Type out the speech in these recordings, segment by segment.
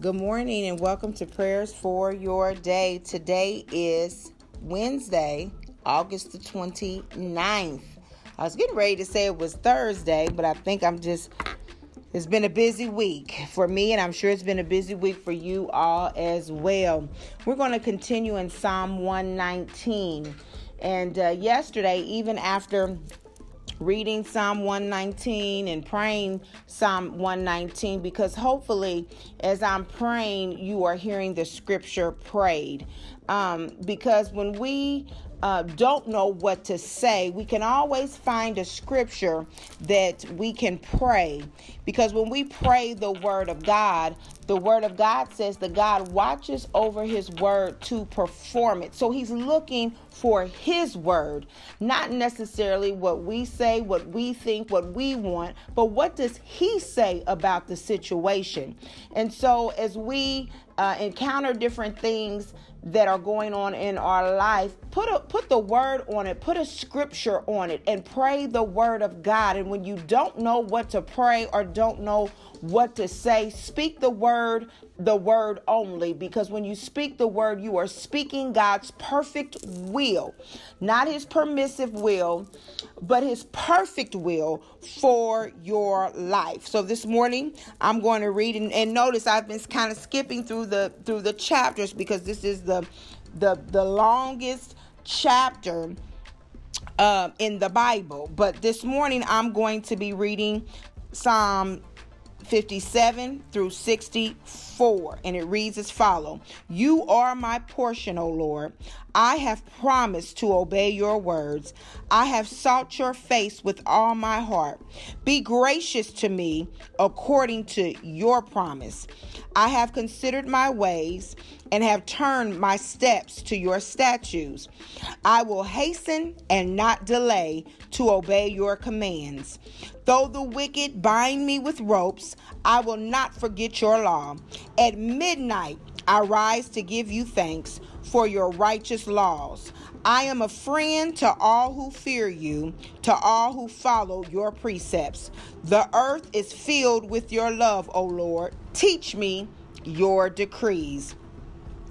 Good morning and welcome to prayers for your day. Today is Wednesday, August the 29th. I was getting ready to say it was Thursday, but I think I'm just, it's been a busy week for me, and I'm sure it's been a busy week for you all as well. We're going to continue in Psalm 119. And uh, yesterday, even after reading Psalm 119 and praying Psalm 119 because hopefully, as I'm praying, you are hearing the scripture prayed. Um, because when we uh, don't know what to say, we can always find a scripture that we can pray. Because when we pray the word of God, the word of God says that God watches over his word to perform it. So he's looking for his word, not necessarily what we say, what we think, what we want, but what does he say about the situation? And so as we uh, encounter different things that are going on in our life, put a put the word on it, put a scripture on it, and pray the word of God. And when you don't know what to pray or don't know what to say, speak the word, the word only, because when you speak the word, you are speaking God's perfect will, not his permissive will, but his perfect will for your life. So this morning I'm going to read and, and notice I've been kind of skipping through the through the chapters because this is the the the longest chapter uh, in the Bible. But this morning I'm going to be reading Psalm 57 through 64 and it reads as follow. You are my portion o lord. I have promised to obey your words. I have sought your face with all my heart. Be gracious to me according to your promise. I have considered my ways and have turned my steps to your statutes. I will hasten and not delay to obey your commands Though the wicked bind me with ropes, I will not forget your law. At midnight, I rise to give you thanks for your righteous laws. I am a friend to all who fear you, to all who follow your precepts. The earth is filled with your love, O Lord. Teach me your decrees.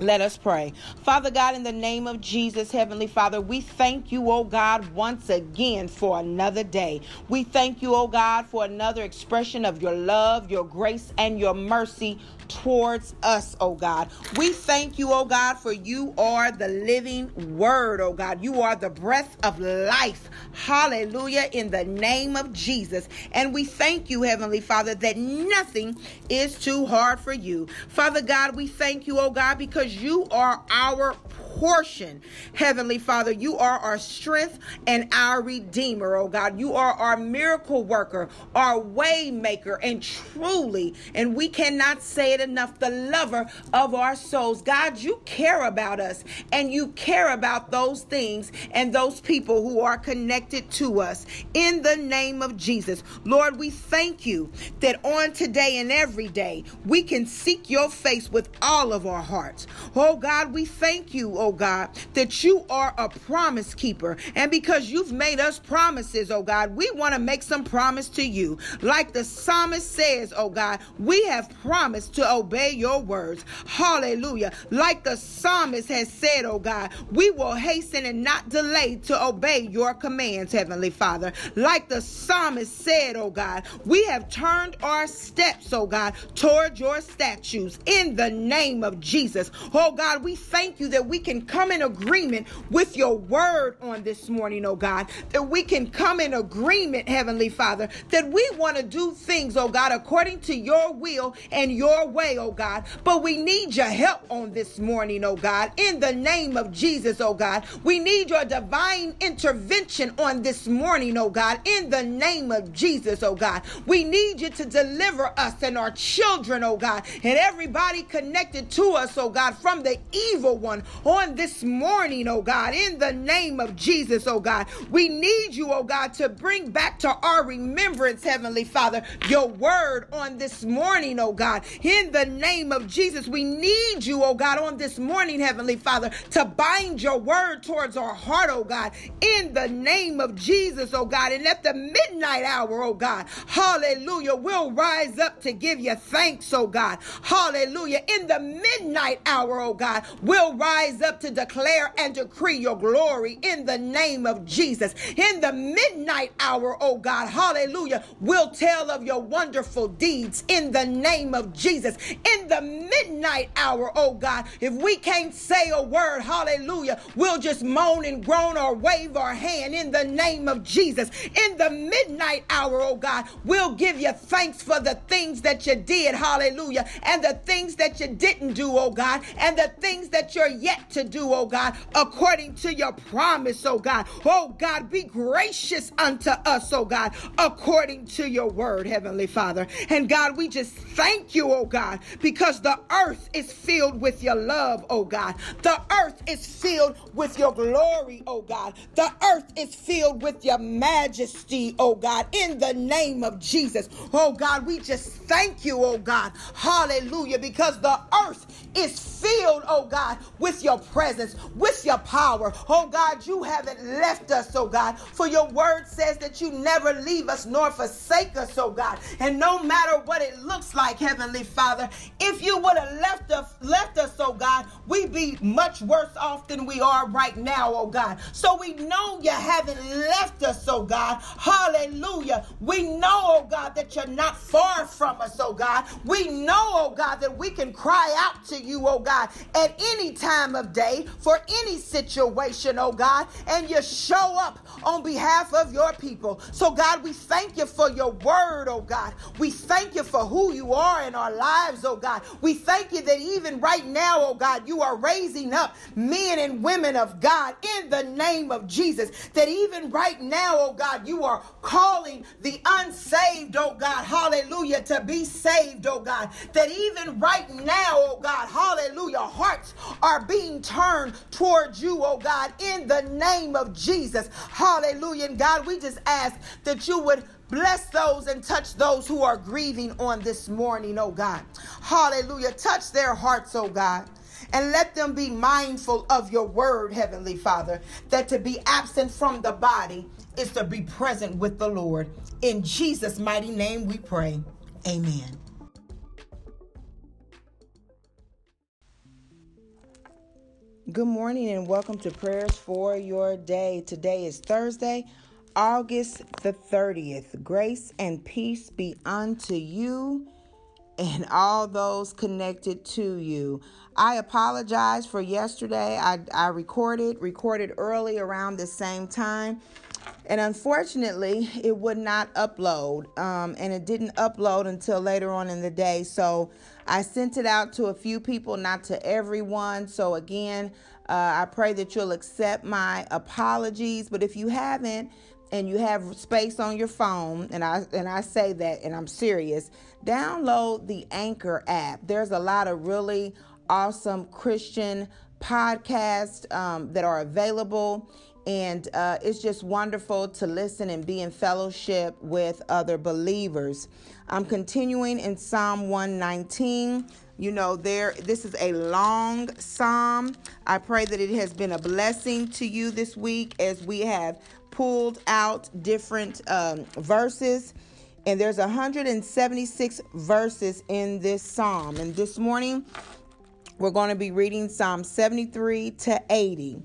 Let us pray. Father God, in the name of Jesus, Heavenly Father, we thank you, oh God, once again for another day. We thank you, oh God, for another expression of your love, your grace, and your mercy towards us, oh God. We thank you, oh God, for you are the living word, oh God. You are the breath of life. Hallelujah, in the name of Jesus. And we thank you, Heavenly Father, that nothing is too hard for you. Father God, we thank you, oh God, because you are our portion. Heavenly Father, you are our strength and our redeemer, oh God. You are our miracle worker, our way maker, and truly, and we cannot say it enough, the lover of our souls. God, you care about us and you care about those things and those people who are connected to us. In the name of Jesus, Lord, we thank you that on today and every day we can seek your face with all of our hearts. Oh God, we thank you, oh God, that you are a promise keeper. And because you've made us promises, oh God, we want to make some promise to you. Like the psalmist says, oh God, we have promised to obey your words. Hallelujah. Like the psalmist has said, oh God, we will hasten and not delay to obey your commands, Heavenly Father. Like the psalmist said, oh God, we have turned our steps, oh God, toward your statutes in the name of Jesus. Oh God, we thank you that we can come in agreement with your word on this morning, oh God, that we can come in agreement, Heavenly Father, that we want to do things, oh God, according to your will and your way, oh God. But we need your help on this morning, oh God, in the name of Jesus, oh God. We need your divine intervention on this morning, oh God, in the name of Jesus, oh God. We need you to deliver us and our children, oh God, and everybody connected to us, oh God, from the evil one on on this morning, oh God, in the name of Jesus, oh God. We need you, oh God, to bring back to our remembrance, Heavenly Father, your word on this morning, oh God. In the name of Jesus, we need you, oh God, on this morning, Heavenly Father, to bind your word towards our heart, oh God, in the name of Jesus, oh God. And at the midnight hour, oh God, hallelujah, we'll rise up to give you thanks, oh God. Hallelujah. In the midnight hour, oh God, we'll rise up to declare and decree your glory in the name of Jesus. In the midnight hour, oh God, hallelujah, we'll tell of your wonderful deeds in the name of Jesus. In the midnight hour, oh God, if we can't say a word, hallelujah, we'll just moan and groan or wave our hand in the name of Jesus. In the midnight hour, oh God, we'll give you thanks for the things that you did, hallelujah, and the things that you didn't do, oh God, and the things that you're yet to do, oh God, according to your promise, oh God. Oh God, be gracious unto us, oh God, according to your word, Heavenly Father. And God, we just thank you, oh God, because the earth is filled with your love, oh God. The earth is filled with your glory, oh God. The earth is filled with your majesty, oh God, in the name of Jesus. Oh God, we just thank you, oh God. Hallelujah, because the earth is filled, oh God, with your presence, with your power. Oh God, you haven't left us, oh God, for your word says that you never leave us nor forsake us, oh God. And no matter what it looks like, Heavenly Father, if you would have left us, left us, oh God, we'd be much worse off than we are right now, oh God. So we know you haven't left us, oh God. Hallelujah. We know, oh God, that you're not far from us, oh God. We know, oh God, that we can cry out to you, oh God, at any time of day for any situation, oh God, and you show up on behalf of your people. So, God, we thank you for your word, oh God. We thank you for who you are in our lives, oh God. We thank you that even right now, oh God, you are raising up men and women of God in the name of Jesus. That even right now, oh God, you are calling the unsaved, oh God, hallelujah, to be saved, oh God. That even right now, oh God, hallelujah, hearts are being turned towards you, oh God, in the name of Jesus. Hallelujah. And God, we just ask that you would Bless those and touch those who are grieving on this morning, oh God. Hallelujah. Touch their hearts, oh God. And let them be mindful of your word, Heavenly Father, that to be absent from the body is to be present with the Lord. In Jesus' mighty name we pray. Amen. Good morning and welcome to prayers for your day. Today is Thursday, August the 30th. Grace and peace be unto you and all those connected to you. I apologize for yesterday. I, I recorded, recorded early around the same time. And unfortunately, it would not upload. Um, and it didn't upload until later on in the day. So I sent it out to a few people, not to everyone. So again, uh, I pray that you'll accept my apologies. But if you haven't, and you have space on your phone, and I and I say that, and I'm serious, download the Anchor app. There's a lot of really awesome Christian podcasts um, that are available. And uh, it's just wonderful to listen and be in fellowship with other believers. I'm continuing in Psalm 119. You know, there this is a long psalm. I pray that it has been a blessing to you this week as we have pulled out different um, verses. And there's 176 verses in this psalm. And this morning, we're going to be reading Psalm 73 to 80.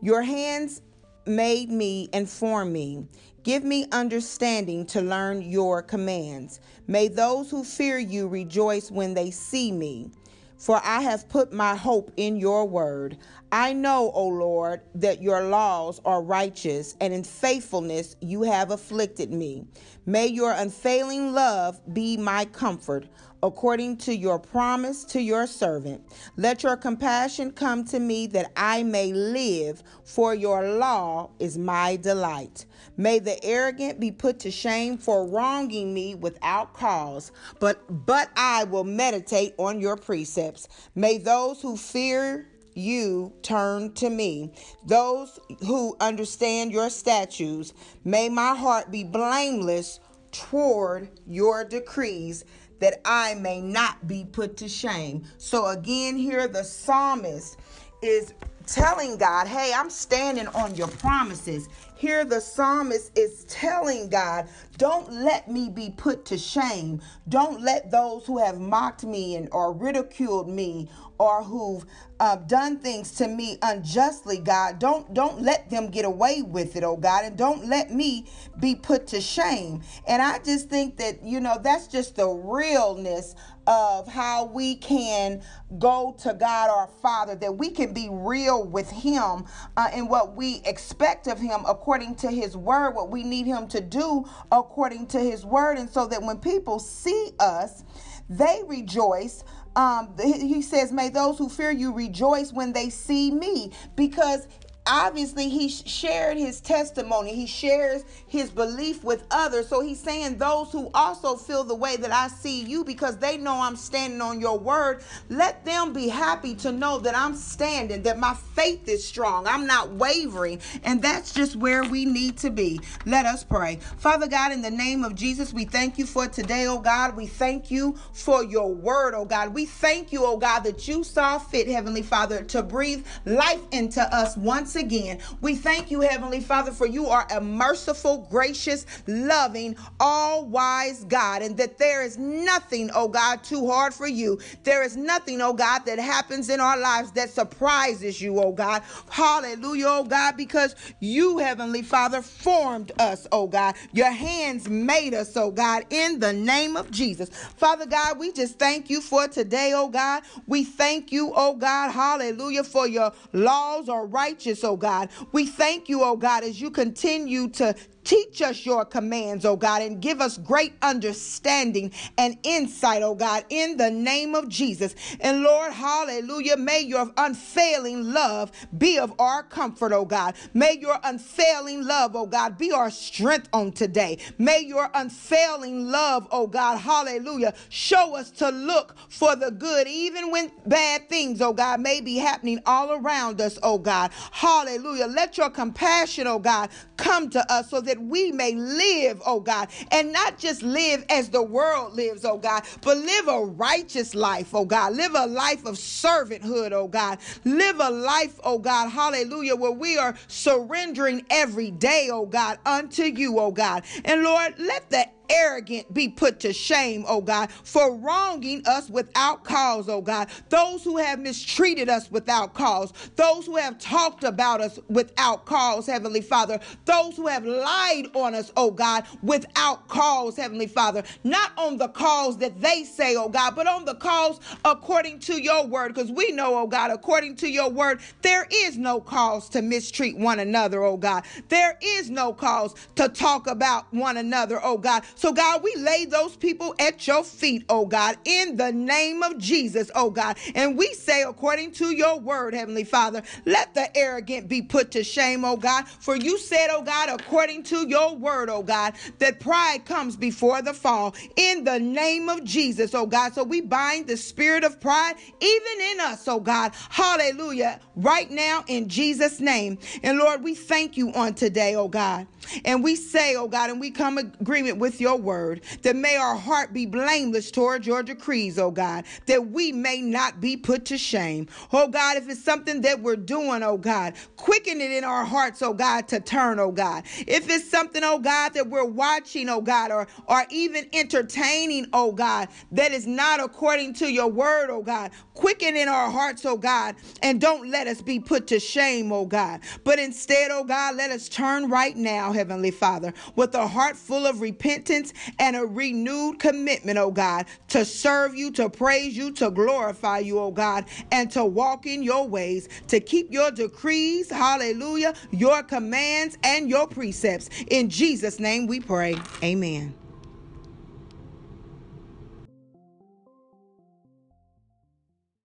Your hands made me and formed me. Give me understanding to learn your commands. May those who fear you rejoice when they see me. For I have put my hope in your word. I know, O Lord, that your laws are righteous, and in faithfulness you have afflicted me. May your unfailing love be my comfort according to your promise to your servant. Let your compassion come to me that I may live, for your law is my delight. May the arrogant be put to shame for wronging me without cause, but but I will meditate on your precepts. May those who fear you turn to me. Those who understand your statutes, may my heart be blameless toward your decrees that I may not be put to shame. So again, here the psalmist is telling God, hey, I'm standing on your promises. Here the psalmist is telling God, don't let me be put to shame. Don't let those who have mocked me and or ridiculed me or who've uh, done things to me unjustly, God, don't don't let them get away with it, oh God, and don't let me be put to shame. And I just think that you know that's just the realness of how we can go to God our Father, that we can be real with Him uh, in what we expect of Him according to His Word, what we need Him to do according to His Word, and so that when people see us, they rejoice. Um, he says, May those who fear you rejoice when they see me, because obviously he shared his testimony. He shares his belief with others. So he's saying those who also feel the way that i see you because they know i'm standing on your word let them be happy to know that i'm standing that my faith is strong. I'm not wavering. And that's just where we need to be. Let us pray. Father god in the name of jesus we thank you for today oh god. We thank you for your word oh god. We thank you oh god that you saw fit heavenly father to breathe life into us once again. We thank you, Heavenly Father, for you are a merciful, gracious, loving, all wise God, and that there is nothing, oh God, too hard for you. There is nothing, oh God, that happens in our lives that surprises you, oh God. Hallelujah, oh God, because you, Heavenly Father, formed us, oh God. Your hands made us, oh God, in the name of Jesus. Father God, we just thank you for today, oh God. We thank you, oh God, hallelujah, for your laws are righteous, oh God. We thank you, oh God, as you continue to Teach us your commands, O God, and give us great understanding and insight, O God, in the name of Jesus. And Lord, hallelujah, may your unfailing love be of our comfort, O God. May your unfailing love, O God, be our strength on today. May your unfailing love, O God, hallelujah, show us to look for the good, even when bad things, O God, may be happening all around us, O God. Hallelujah. Let your compassion, O God, come to us so that that we may live, oh God, and not just live as the world lives, oh God, but live a righteous life, oh God. Live a life of servanthood, oh God. Live a life, oh God, hallelujah, where we are surrendering every day, oh God, unto you, oh God. And Lord, let the arrogant be put to shame, oh God, for wronging us without cause, oh God. Those who have mistreated us without cause, those who have talked about us without cause, Heavenly Father, those who have lied on us, oh God, without cause, Heavenly Father, not on the cause that they say, oh God, but on the cause according to your word, because we know, oh God, according to your word, there is no cause to mistreat one another, oh God. There is no cause to talk about one another, oh God. So, God, we lay those people at your feet, oh God, in the name of Jesus, oh God. And we say, according to your word, Heavenly Father, let the arrogant be put to shame, oh God. For you said, oh God, according to your word, oh God, that pride comes before the fall. In the name of Jesus, oh God. So we bind the spirit of pride even in us, oh God. Hallelujah. Right now, in Jesus' name. And Lord, we thank you on today, oh God. And we say, oh God, and we come agreement with your word, that may our heart be blameless towards your decrees, oh God, that we may not be put to shame. Oh God, if it's something that we're doing, oh God, quicken it in our hearts, oh God, to turn, oh God. If it's something, oh God, that we're watching, oh God, or, or even entertaining, oh God, that is not according to your word, oh God, quicken in our hearts, oh God, and don't let us be put to shame, oh God. But instead, oh God, let us turn right now, Heavenly Father, with a heart full of repentance and a renewed commitment, oh God, to serve you, to praise you, to glorify you, oh God, and to walk in your ways, to keep your decrees, hallelujah, your commands and your precepts. In Jesus' name we pray. Amen.